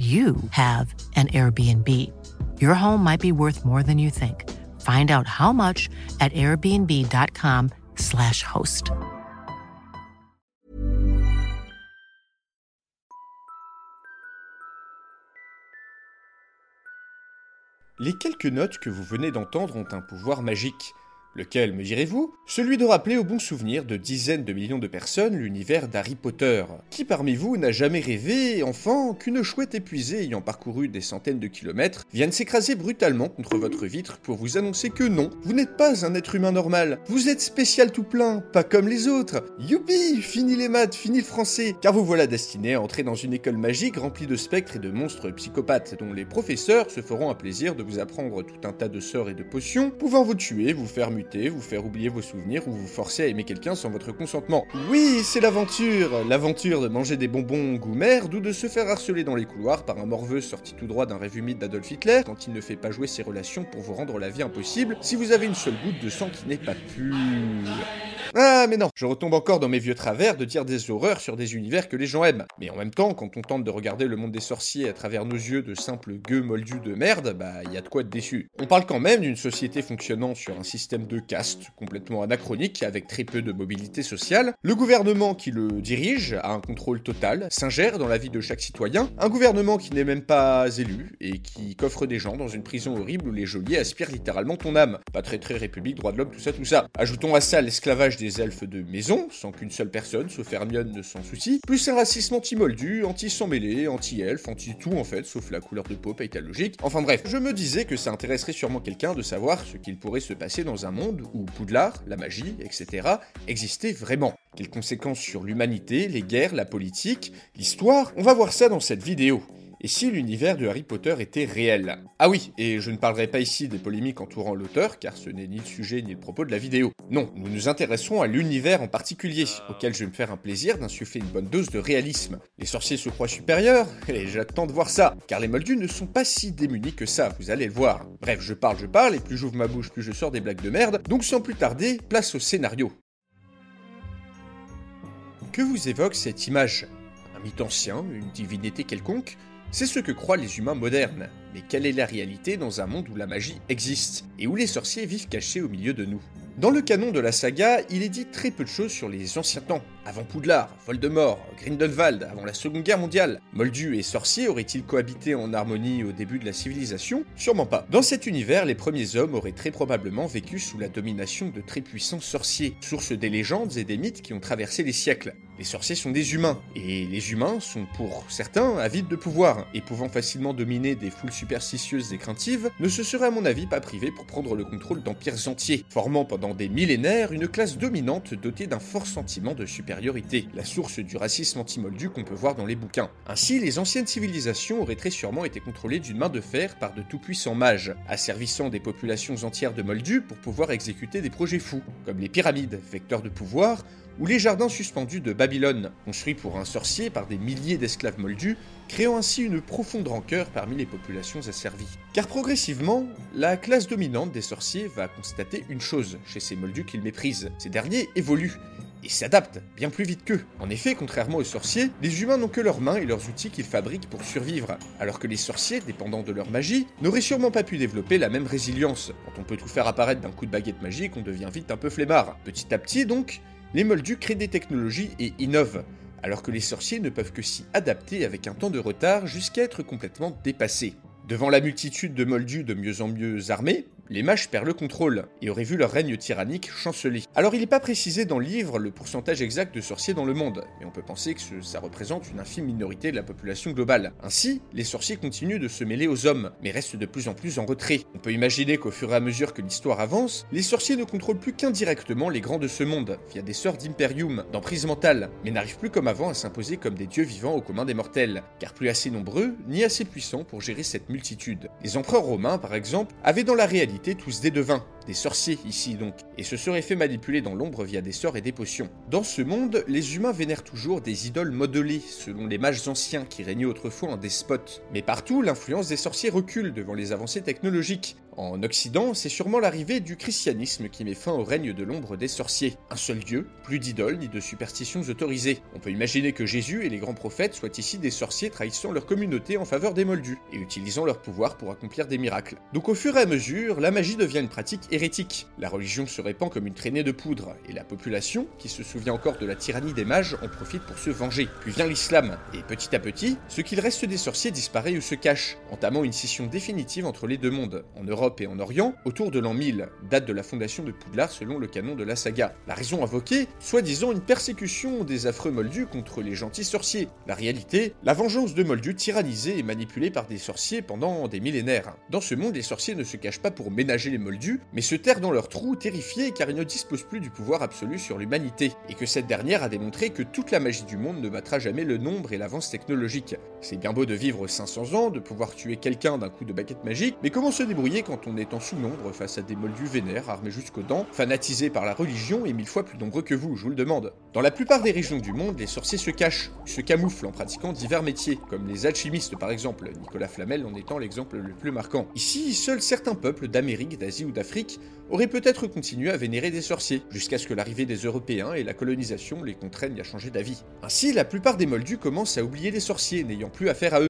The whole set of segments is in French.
you have an Airbnb. Your home might be worth more than you think. Find out how much at airbnb.com/slash host. Les quelques notes que vous venez d'entendre ont un pouvoir magique. Lequel, me direz-vous? Celui de rappeler au bon souvenir de dizaines de millions de personnes l'univers d'Harry Potter. Qui parmi vous n'a jamais rêvé, enfant, qu'une chouette épuisée ayant parcouru des centaines de kilomètres vienne s'écraser brutalement contre votre vitre pour vous annoncer que non, vous n'êtes pas un être humain normal, vous êtes spécial tout plein, pas comme les autres. Youpi Fini les maths, fini le français Car vous voilà destiné à entrer dans une école magique remplie de spectres et de monstres psychopathes dont les professeurs se feront un plaisir de vous apprendre tout un tas de sorts et de potions pouvant vous tuer, vous faire vous faire oublier vos souvenirs ou vous forcer à aimer quelqu'un sans votre consentement. Oui, c'est l'aventure L'aventure de manger des bonbons goût merde ou de se faire harceler dans les couloirs par un morveux sorti tout droit d'un rêve humide d'Adolf Hitler quand il ne fait pas jouer ses relations pour vous rendre la vie impossible si vous avez une seule goutte de sang qui n'est pas pure. Ah, mais non, je retombe encore dans mes vieux travers de dire des horreurs sur des univers que les gens aiment. Mais en même temps, quand on tente de regarder le monde des sorciers à travers nos yeux de simples gueux moldus de merde, bah y a de quoi être déçu. On parle quand même d'une société fonctionnant sur un système de caste complètement anachronique avec très peu de mobilité sociale. Le gouvernement qui le dirige a un contrôle total, s'ingère dans la vie de chaque citoyen. Un gouvernement qui n'est même pas élu et qui coffre des gens dans une prison horrible où les geôliers aspirent littéralement ton âme. Pas très très république, droit de l'homme, tout ça, tout ça. Ajoutons à ça l'esclavage des elfes de maison, sans qu'une seule personne, sauf Hermione, ne s'en soucie, plus un racisme anti-moldu, anti-sang mêlé, anti-elfe, anti-tout en fait, sauf la couleur de peau paye logique. Enfin bref, je me disais que ça intéresserait sûrement quelqu'un de savoir ce qu'il pourrait se passer dans un monde où Poudlard, la magie, etc. existaient vraiment. Quelles conséquences sur l'humanité, les guerres, la politique, l'histoire? On va voir ça dans cette vidéo et si l'univers de Harry Potter était réel? Ah oui, et je ne parlerai pas ici des polémiques entourant l'auteur, car ce n'est ni le sujet ni le propos de la vidéo. Non, nous nous intéresserons à l'univers en particulier, auquel je vais me faire un plaisir d'insuffler une bonne dose de réalisme. Les sorciers se croient supérieurs, et j'attends de voir ça, car les moldus ne sont pas si démunis que ça, vous allez le voir. Bref, je parle, je parle, et plus j'ouvre ma bouche, plus je sors des blagues de merde, donc sans plus tarder, place au scénario. Que vous évoque cette image? Un mythe ancien, une divinité quelconque? C'est ce que croient les humains modernes. Mais quelle est la réalité dans un monde où la magie existe et où les sorciers vivent cachés au milieu de nous? Dans le canon de la saga, il est dit très peu de choses sur les anciens temps, avant Poudlard, Voldemort, Grindelwald, avant la Seconde Guerre mondiale. Moldus et sorciers auraient-ils cohabité en harmonie au début de la civilisation? Sûrement pas. Dans cet univers, les premiers hommes auraient très probablement vécu sous la domination de très puissants sorciers, source des légendes et des mythes qui ont traversé les siècles. Les sorciers sont des humains, et les humains sont pour certains avides de pouvoir, et pouvant facilement dominer des foules superstitieuses et craintives, ne se seraient à mon avis pas privés pour prendre le contrôle d'empires entiers, formant pendant des millénaires une classe dominante dotée d'un fort sentiment de la source du racisme anti-moldu qu'on peut voir dans les bouquins. Ainsi, les anciennes civilisations auraient très sûrement été contrôlées d'une main de fer par de tout-puissants mages, asservissant des populations entières de moldus pour pouvoir exécuter des projets fous, comme les pyramides, vecteurs de pouvoir, ou les jardins suspendus de Babylone, construits pour un sorcier par des milliers d'esclaves moldus, créant ainsi une profonde rancœur parmi les populations asservies. Car progressivement, la classe dominante des sorciers va constater une chose chez ces moldus qu'ils méprisent. Ces derniers évoluent et s'adaptent bien plus vite qu'eux. En effet, contrairement aux sorciers, les humains n'ont que leurs mains et leurs outils qu'ils fabriquent pour survivre, alors que les sorciers, dépendant de leur magie, n'auraient sûrement pas pu développer la même résilience. Quand on peut tout faire apparaître d'un coup de baguette magique, on devient vite un peu flemmard. Petit à petit donc, les moldus créent des technologies et innovent, alors que les sorciers ne peuvent que s'y adapter avec un temps de retard jusqu'à être complètement dépassés. Devant la multitude de moldus de mieux en mieux armés, les mages perdent le contrôle et auraient vu leur règne tyrannique chanceler. Alors il n'est pas précisé dans le livre le pourcentage exact de sorciers dans le monde, mais on peut penser que ça représente une infime minorité de la population globale. Ainsi, les sorciers continuent de se mêler aux hommes, mais restent de plus en plus en retrait. On peut imaginer qu'au fur et à mesure que l'histoire avance, les sorciers ne contrôlent plus qu'indirectement les grands de ce monde, via des sorts d'imperium, d'emprise mentale, mais n'arrivent plus comme avant à s'imposer comme des dieux vivants au commun des mortels, car plus assez nombreux, ni assez puissants pour gérer cette multitude. Les empereurs romains, par exemple, avaient dans la réalité tous des devins, des sorciers ici donc, et se seraient fait manipuler dans l'ombre via des sorts et des potions. Dans ce monde, les humains vénèrent toujours des idoles modelées, selon les mages anciens qui régnaient autrefois en despotes. Mais partout, l'influence des sorciers recule devant les avancées technologiques, en Occident, c'est sûrement l'arrivée du christianisme qui met fin au règne de l'ombre des sorciers. Un seul dieu, plus d'idoles ni de superstitions autorisées. On peut imaginer que Jésus et les grands prophètes soient ici des sorciers trahissant leur communauté en faveur des moldus, et utilisant leur pouvoir pour accomplir des miracles. Donc au fur et à mesure, la magie devient une pratique hérétique. La religion se répand comme une traînée de poudre, et la population, qui se souvient encore de la tyrannie des mages, en profite pour se venger. Puis vient l'islam, et petit à petit, ce qu'il reste des sorciers disparaît ou se cache, entamant une scission définitive entre les deux mondes. En Europe, et en Orient autour de l'an 1000, date de la fondation de Poudlard selon le canon de la saga. La raison invoquée, soi-disant une persécution des affreux moldus contre les gentils sorciers. La réalité, la vengeance de moldus tyrannisés et manipulés par des sorciers pendant des millénaires. Dans ce monde, les sorciers ne se cachent pas pour ménager les moldus, mais se terrent dans leurs trous terrifiés car ils ne disposent plus du pouvoir absolu sur l'humanité, et que cette dernière a démontré que toute la magie du monde ne battra jamais le nombre et l'avance technologique. C'est bien beau de vivre 500 ans, de pouvoir tuer quelqu'un d'un coup de baguette magique, mais comment se débrouiller quand on est en sous-nombre face à des moldus vénères armés jusqu'aux dents, fanatisés par la religion et mille fois plus nombreux que vous, je vous le demande. Dans la plupart des régions du monde, les sorciers se cachent, ou se camouflent en pratiquant divers métiers, comme les alchimistes par exemple, Nicolas Flamel en étant l'exemple le plus marquant. Ici, seuls certains peuples d'Amérique, d'Asie ou d'Afrique auraient peut-être continué à vénérer des sorciers, jusqu'à ce que l'arrivée des Européens et la colonisation les contraignent à changer d'avis. Ainsi, la plupart des moldus commencent à oublier les sorciers, n'ayant plus affaire à eux.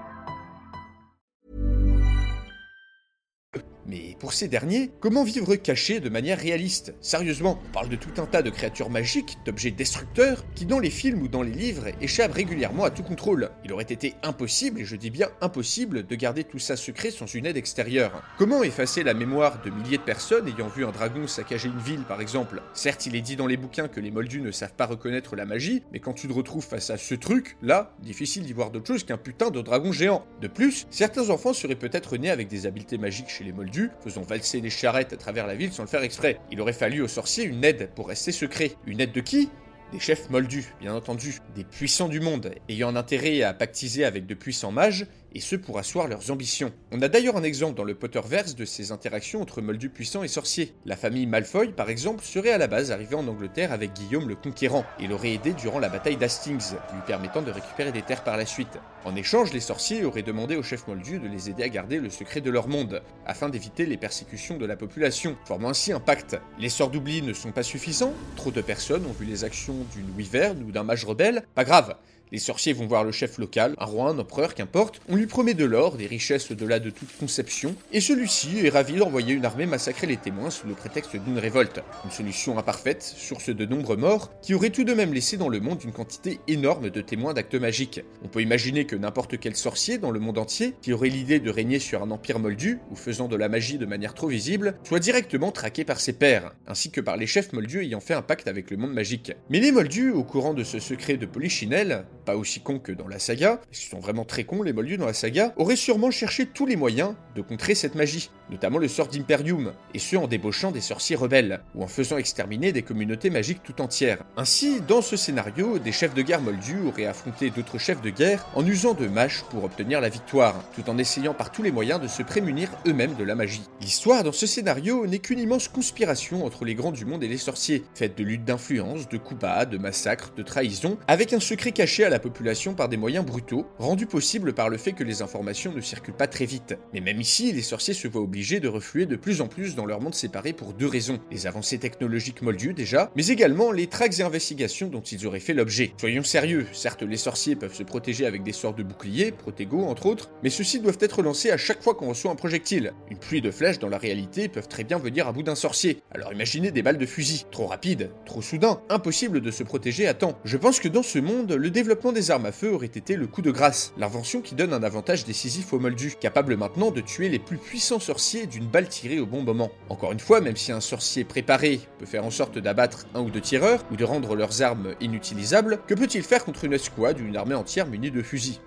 Mais pour ces derniers, comment vivre caché de manière réaliste? Sérieusement, on parle de tout un tas de créatures magiques, d'objets destructeurs, qui dans les films ou dans les livres échappent régulièrement à tout contrôle. Il aurait été impossible, et je dis bien impossible, de garder tout ça secret sans une aide extérieure. Comment effacer la mémoire de milliers de personnes ayant vu un dragon saccager une ville par exemple? Certes, il est dit dans les bouquins que les moldus ne savent pas reconnaître la magie, mais quand tu te retrouves face à ce truc, là, difficile d'y voir d'autre chose qu'un putain de dragon géant. De plus, certains enfants seraient peut-être nés avec des habiletés magiques chez les moldus, faisant valser des charrettes à travers la ville sans le faire exprès. Il aurait fallu aux sorciers une aide pour rester secret. Une aide de qui? Des chefs moldus, bien entendu, des puissants du monde, ayant intérêt à pactiser avec de puissants mages, et ce pour asseoir leurs ambitions. On a d'ailleurs un exemple dans le Potterverse de ces interactions entre moldus puissants et sorciers. La famille Malfoy, par exemple, serait à la base arrivée en Angleterre avec Guillaume le Conquérant, et l'aurait aidé durant la bataille d'Hastings, lui permettant de récupérer des terres par la suite. En échange, les sorciers auraient demandé aux chefs moldus de les aider à garder le secret de leur monde, afin d'éviter les persécutions de la population, formant ainsi un pacte. Les sorts d'oubli ne sont pas suffisants, trop de personnes ont vu les actions d'une wyvern ou d'un mage rebelle, pas grave, Les sorciers vont voir le chef local, un roi, un empereur, qu'importe, on lui promet de l'or, des richesses au-delà de toute conception, et celui-ci est ravi d'envoyer une armée massacrer les témoins sous le prétexte d'une révolte. Une solution imparfaite, source de nombreux morts, qui aurait tout de même laissé dans le monde une quantité énorme de témoins d'actes magiques. On peut imaginer que n'importe quel sorcier dans le monde entier, qui aurait l'idée de régner sur un empire moldu, ou faisant de la magie de manière trop visible, soit directement traqué par ses pairs, ainsi que par les chefs moldus ayant fait un pacte avec le monde magique. Mais les moldus, au courant de ce secret de Polichinelle, pas aussi cons que dans la saga, parce sont vraiment très cons les moldus dans la saga, auraient sûrement cherché tous les moyens de contrer cette magie, notamment le sort d'Imperium, et ce en débauchant des sorciers rebelles, ou en faisant exterminer des communautés magiques tout entières. Ainsi, dans ce scénario, des chefs de guerre moldus auraient affronté d'autres chefs de guerre en usant de mâches pour obtenir la victoire, tout en essayant par tous les moyens de se prémunir eux-mêmes de la magie. L'histoire dans ce scénario n'est qu'une immense conspiration entre les grands du monde et les sorciers, faite de luttes d'influence, de coups de massacres, de trahisons, avec un secret caché à la population par des moyens brutaux, rendus possibles par le fait que les informations ne circulent pas très vite. Mais même ici, les sorciers se voient obligés de refluer de plus en plus dans leur monde séparé pour deux raisons. Les avancées technologiques moldues déjà, mais également les tracks et investigations dont ils auraient fait l'objet. Soyons sérieux, certes les sorciers peuvent se protéger avec des sorts de boucliers, protégo entre autres, mais ceux-ci doivent être lancés à chaque fois qu'on reçoit un projectile. Une pluie de flèches dans la réalité peuvent très bien venir à bout d'un sorcier. Alors imaginez des balles de fusil. Trop rapide, trop soudain, impossible de se protéger à temps. Je pense que dans ce monde, le développement des armes à feu aurait été le coup de grâce, l'invention qui donne un avantage décisif aux moldus, capable maintenant de tuer les plus puissants sorciers d'une balle tirée au bon moment. Encore une fois, même si un sorcier préparé peut faire en sorte d'abattre un ou deux tireurs, ou de rendre leurs armes inutilisables, que peut-il faire contre une escouade ou une armée entière munie de fusils?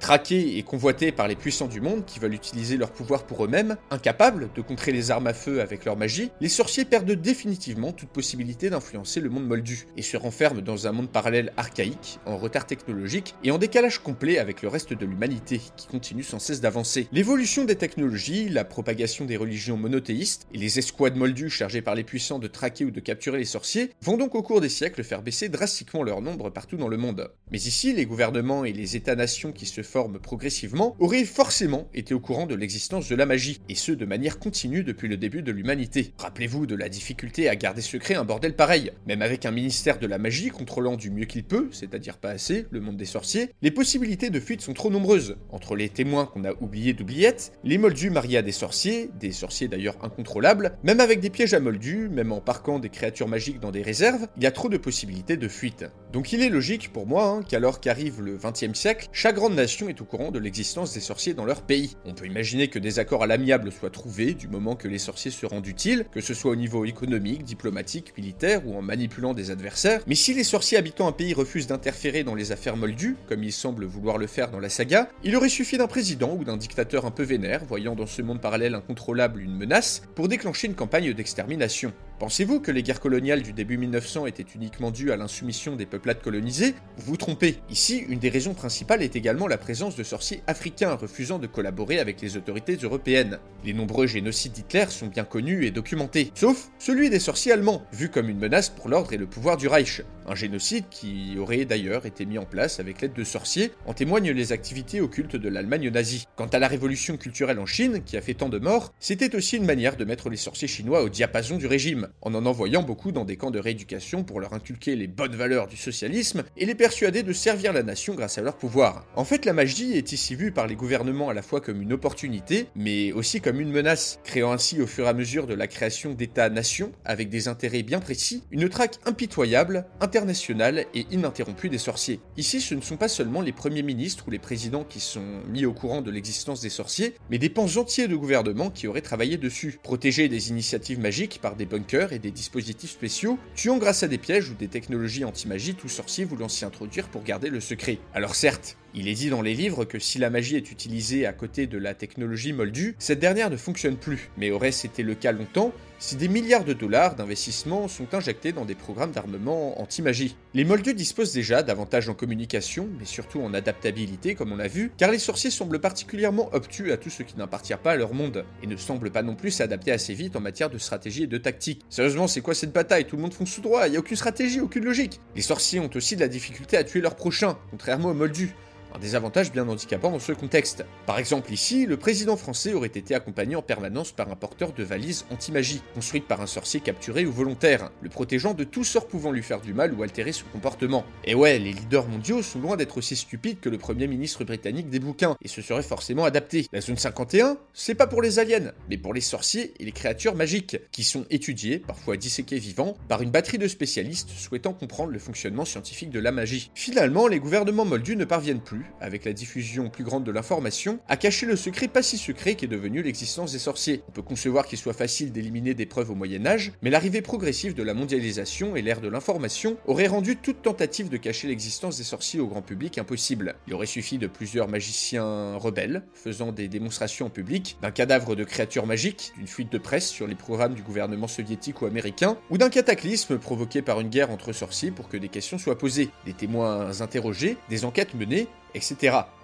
Traqués et convoités par les puissants du monde qui veulent utiliser leur pouvoir pour eux-mêmes, incapables de contrer les armes à feu avec leur magie, les sorciers perdent définitivement toute possibilité d'influencer le monde moldu et se renferment dans un monde parallèle archaïque, en retard technologique et en décalage complet avec le reste de l'humanité qui continue sans cesse d'avancer. L'évolution des technologies, la propagation des religions monothéistes et les escouades moldues chargées par les puissants de traquer ou de capturer les sorciers vont donc au cours des siècles faire baisser drastiquement leur nombre partout dans le monde. Mais ici, les gouvernements et les États-nations qui se forment progressivement auraient forcément été au courant de l'existence de la magie, et ce de manière continue depuis le début de l'humanité. Rappelez-vous de la difficulté à garder secret un bordel pareil. Même avec un ministère de la magie contrôlant du mieux qu'il peut, c'est-à-dire pas assez, le monde des sorciers, les possibilités de fuite sont trop nombreuses. Entre les témoins qu'on a oubliés d'oubliettes, les moldus mariés à des sorciers, des sorciers d'ailleurs incontrôlables, même avec des pièges à moldus, même en parquant des créatures magiques dans des réserves, il y a trop de possibilités de fuite. Donc il est logique pour moi hein, qu'alors qu'arrive le 20e siècle, chaque nation est au courant de l'existence des sorciers dans leur pays. On peut imaginer que des accords à l'amiable soient trouvés du moment que les sorciers se rendent utiles, que ce soit au niveau économique, diplomatique, militaire ou en manipulant des adversaires. Mais si les sorciers habitant un pays refusent d'interférer dans les affaires moldues, comme ils semblent vouloir le faire dans la saga, il aurait suffi d'un président ou d'un dictateur un peu vénère, voyant dans ce monde parallèle incontrôlable une menace, pour déclencher une campagne d'extermination. Pensez-vous que les guerres coloniales du début 1900 étaient uniquement dues à l'insoumission des peuplades colonisées? Vous vous trompez. Ici, une des raisons principales est également la présence de sorciers africains refusant de collaborer avec les autorités européennes. Les nombreux génocides d'Hitler sont bien connus et documentés, sauf celui des sorciers allemands, vu comme une menace pour l'ordre et le pouvoir du Reich. Un génocide qui aurait d'ailleurs été mis en place avec l'aide de sorciers, en témoignent les activités occultes de l'Allemagne nazie. Quant à la révolution culturelle en Chine, qui a fait tant de morts, c'était aussi une manière de mettre les sorciers chinois au diapason du régime en en envoyant beaucoup dans des camps de rééducation pour leur inculquer les bonnes valeurs du socialisme et les persuader de servir la nation grâce à leur pouvoir. En fait, la magie est ici vue par les gouvernements à la fois comme une opportunité, mais aussi comme une menace, créant ainsi au fur et à mesure de la création d'États-nations, avec des intérêts bien précis, une traque impitoyable, internationale et ininterrompue des sorciers. Ici, ce ne sont pas seulement les premiers ministres ou les présidents qui sont mis au courant de l'existence des sorciers, mais des pans entiers de gouvernements qui auraient travaillé dessus, protéger des initiatives magiques par des bunkers et des dispositifs spéciaux, tuant grâce à des pièges ou des technologies anti-magie tout sorcier voulant s'y introduire pour garder le secret. Alors certes, il est dit dans les livres que si la magie est utilisée à côté de la technologie moldue, cette dernière ne fonctionne plus, mais aurait été le cas longtemps si des milliards de dollars d'investissement sont injectés dans des programmes d'armement anti-magie. Les moldus disposent déjà d'avantages en communication, mais surtout en adaptabilité comme on l'a vu, car les sorciers semblent particulièrement obtus à tout ce qui n'appartient pas à leur monde, et ne semblent pas non plus s'adapter assez vite en matière de stratégie et de tactique. Sérieusement, c'est quoi cette bataille? Tout le monde fonce tout droit, il y a aucune stratégie, aucune logique. Les sorciers ont aussi de la difficulté à tuer leurs prochains, contrairement aux moldus. Un désavantage bien handicapant dans ce contexte. Par exemple ici, le président français aurait été accompagné en permanence par un porteur de valise anti-magie, construite par un sorcier capturé ou volontaire, le protégeant de tout sort pouvant lui faire du mal ou altérer son comportement. Et ouais, les leaders mondiaux sont loin d'être aussi stupides que le premier ministre britannique des bouquins, et se seraient forcément adaptés. La zone 51, c'est pas pour les aliens, mais pour les sorciers et les créatures magiques, qui sont étudiés, parfois disséqués vivants, par une batterie de spécialistes souhaitant comprendre le fonctionnement scientifique de la magie. Finalement, les gouvernements moldus ne parviennent plus, avec la diffusion plus grande de l'information, à cacher le secret pas si secret qui est devenu l'existence des sorciers. On peut concevoir qu'il soit facile d'éliminer des preuves au Moyen Âge, mais l'arrivée progressive de la mondialisation et l'ère de l'information aurait rendu toute tentative de cacher l'existence des sorciers au grand public impossible. Il aurait suffi de plusieurs magiciens rebelles, faisant des démonstrations en public, d'un cadavre de créatures magiques, d'une fuite de presse sur les programmes du gouvernement soviétique ou américain, ou d'un cataclysme provoqué par une guerre entre sorciers pour que des questions soient posées, des témoins interrogés, des enquêtes menées,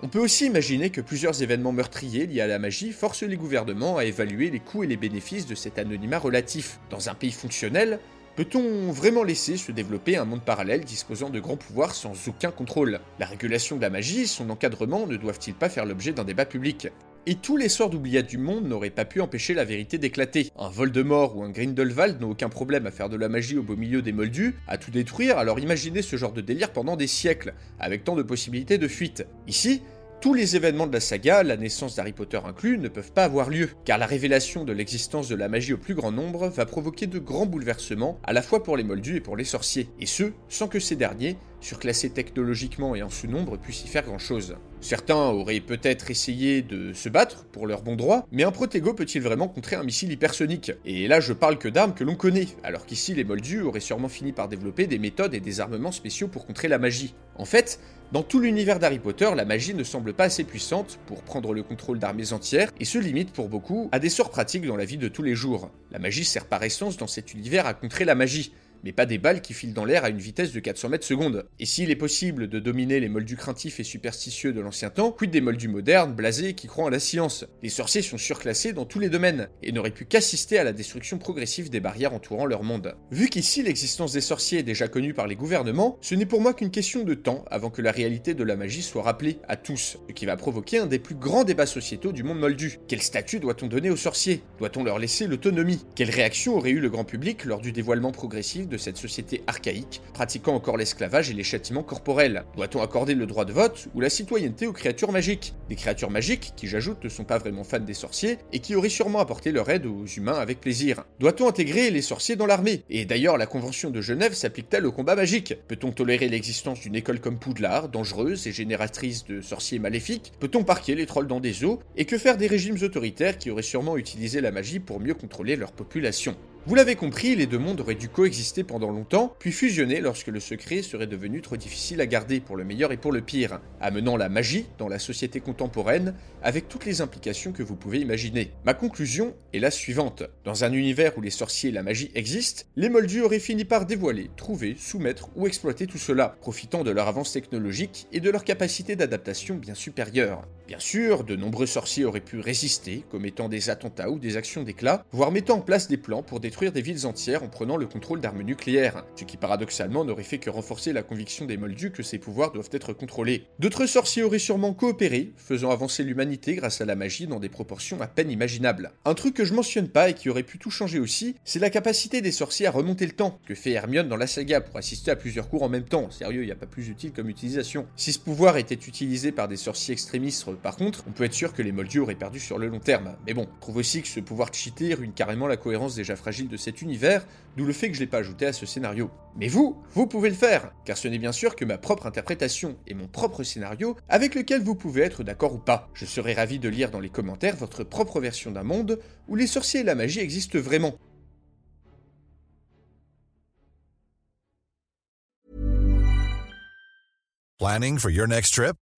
On peut aussi imaginer que plusieurs événements meurtriers liés à la magie forcent les gouvernements à évaluer les coûts et les bénéfices de cet anonymat relatif. Dans un pays fonctionnel, Peut-on vraiment laisser se développer un monde parallèle disposant de grands pouvoirs sans aucun contrôle? La régulation de la magie, son encadrement ne doivent-ils pas faire l'objet d'un débat public? Et tous les sorts d'oubliats du monde n'auraient pas pu empêcher la vérité d'éclater. Un Voldemort ou un Grindelwald n'ont aucun problème à faire de la magie au beau milieu des moldus, à tout détruire, alors imaginez ce genre de délire pendant des siècles, avec tant de possibilités de fuite. Ici, tous les événements de la saga, la naissance d'Harry Potter inclus, ne peuvent pas avoir lieu, car la révélation de l'existence de la magie au plus grand nombre va provoquer de grands bouleversements, à la fois pour les moldus et pour les sorciers, et ce, sans que ces derniers, surclassés technologiquement et en sous-nombre, puissent y faire grand-chose. Certains auraient peut-être essayé de se battre pour leur bon droit, mais un protégo peut-il vraiment contrer un missile hypersonique? Et là je parle que d'armes que l'on connaît, alors qu'ici les moldus auraient sûrement fini par développer des méthodes et des armements spéciaux pour contrer la magie. En fait, dans tout l'univers d'Harry Potter, la magie ne semble pas assez puissante pour prendre le contrôle d'armées entières et se limite pour beaucoup à des sorts pratiques dans la vie de tous les jours. La magie sert par essence dans cet univers à contrer la magie, mais pas des balles qui filent dans l'air à une vitesse de 400 mètres secondes. Et s'il est possible de dominer les moldus craintifs et superstitieux de l'ancien temps, quid des moldus modernes, blasés, qui croient en la science? Les sorciers sont surclassés dans tous les domaines, et n'auraient pu qu'assister à la destruction progressive des barrières entourant leur monde. Vu qu'ici l'existence des sorciers est déjà connue par les gouvernements, ce n'est pour moi qu'une question de temps avant que la réalité de la magie soit rappelée à tous, ce qui va provoquer un des plus grands débats sociétaux du monde moldu. Quel statut doit-on donner aux sorciers? Doit-on leur laisser l'autonomie? Quelle réaction aurait eu le grand public lors du dévoilement progressif de cette société archaïque, pratiquant encore l'esclavage et les châtiments corporels. Doit-on accorder le droit de vote ou la citoyenneté aux créatures magiques? Des créatures magiques qui, j'ajoute, ne sont pas vraiment fans des sorciers et qui auraient sûrement apporté leur aide aux humains avec plaisir. Doit-on intégrer les sorciers dans l'armée? Et d'ailleurs, la Convention de Genève s'applique-t-elle au combat magique? Peut-on tolérer l'existence d'une école comme Poudlard, dangereuse et génératrice de sorciers maléfiques? Peut-on parquer les trolls dans des eaux? Et que faire des régimes autoritaires qui auraient sûrement utilisé la magie pour mieux contrôler leur population? Vous l'avez compris, les deux mondes auraient dû coexister pendant longtemps, puis fusionner lorsque le secret serait devenu trop difficile à garder pour le meilleur et pour le pire, amenant la magie dans la société contemporaine avec toutes les implications que vous pouvez imaginer. Ma conclusion est la suivante. Dans un univers où les sorciers et la magie existent, les moldus auraient fini par dévoiler, trouver, soumettre ou exploiter tout cela, profitant de leur avance technologique et de leur capacité d'adaptation bien supérieure. Bien sûr, de nombreux sorciers auraient pu résister, commettant des attentats ou des actions d'éclat, voire mettant en place des plans pour détruire des villes entières en prenant le contrôle d'armes nucléaires, ce qui paradoxalement n'aurait fait que renforcer la conviction des Moldus que ces pouvoirs doivent être contrôlés. D'autres sorciers auraient sûrement coopéré, faisant avancer l'humanité grâce à la magie dans des proportions à peine imaginables. Un truc que je mentionne pas et qui aurait pu tout changer aussi, c'est la capacité des sorciers à remonter le temps, que fait Hermione dans la saga pour assister à plusieurs cours en même temps. Sérieux, n'y a pas plus utile comme utilisation. Si ce pouvoir était utilisé par des sorciers extrémistes par contre, on peut être sûr que les Moldus auraient perdu sur le long terme. Mais bon, je trouve aussi que ce pouvoir cheater ruine carrément la cohérence déjà fragile de cet univers, d'où le fait que je l'ai pas ajouté à ce scénario. Mais vous, vous pouvez le faire, car ce n'est bien sûr que ma propre interprétation et mon propre scénario avec lequel vous pouvez être d'accord ou pas. Je serais ravi de lire dans les commentaires votre propre version d'un monde où les sorciers et la magie existent vraiment. Planning for your next trip?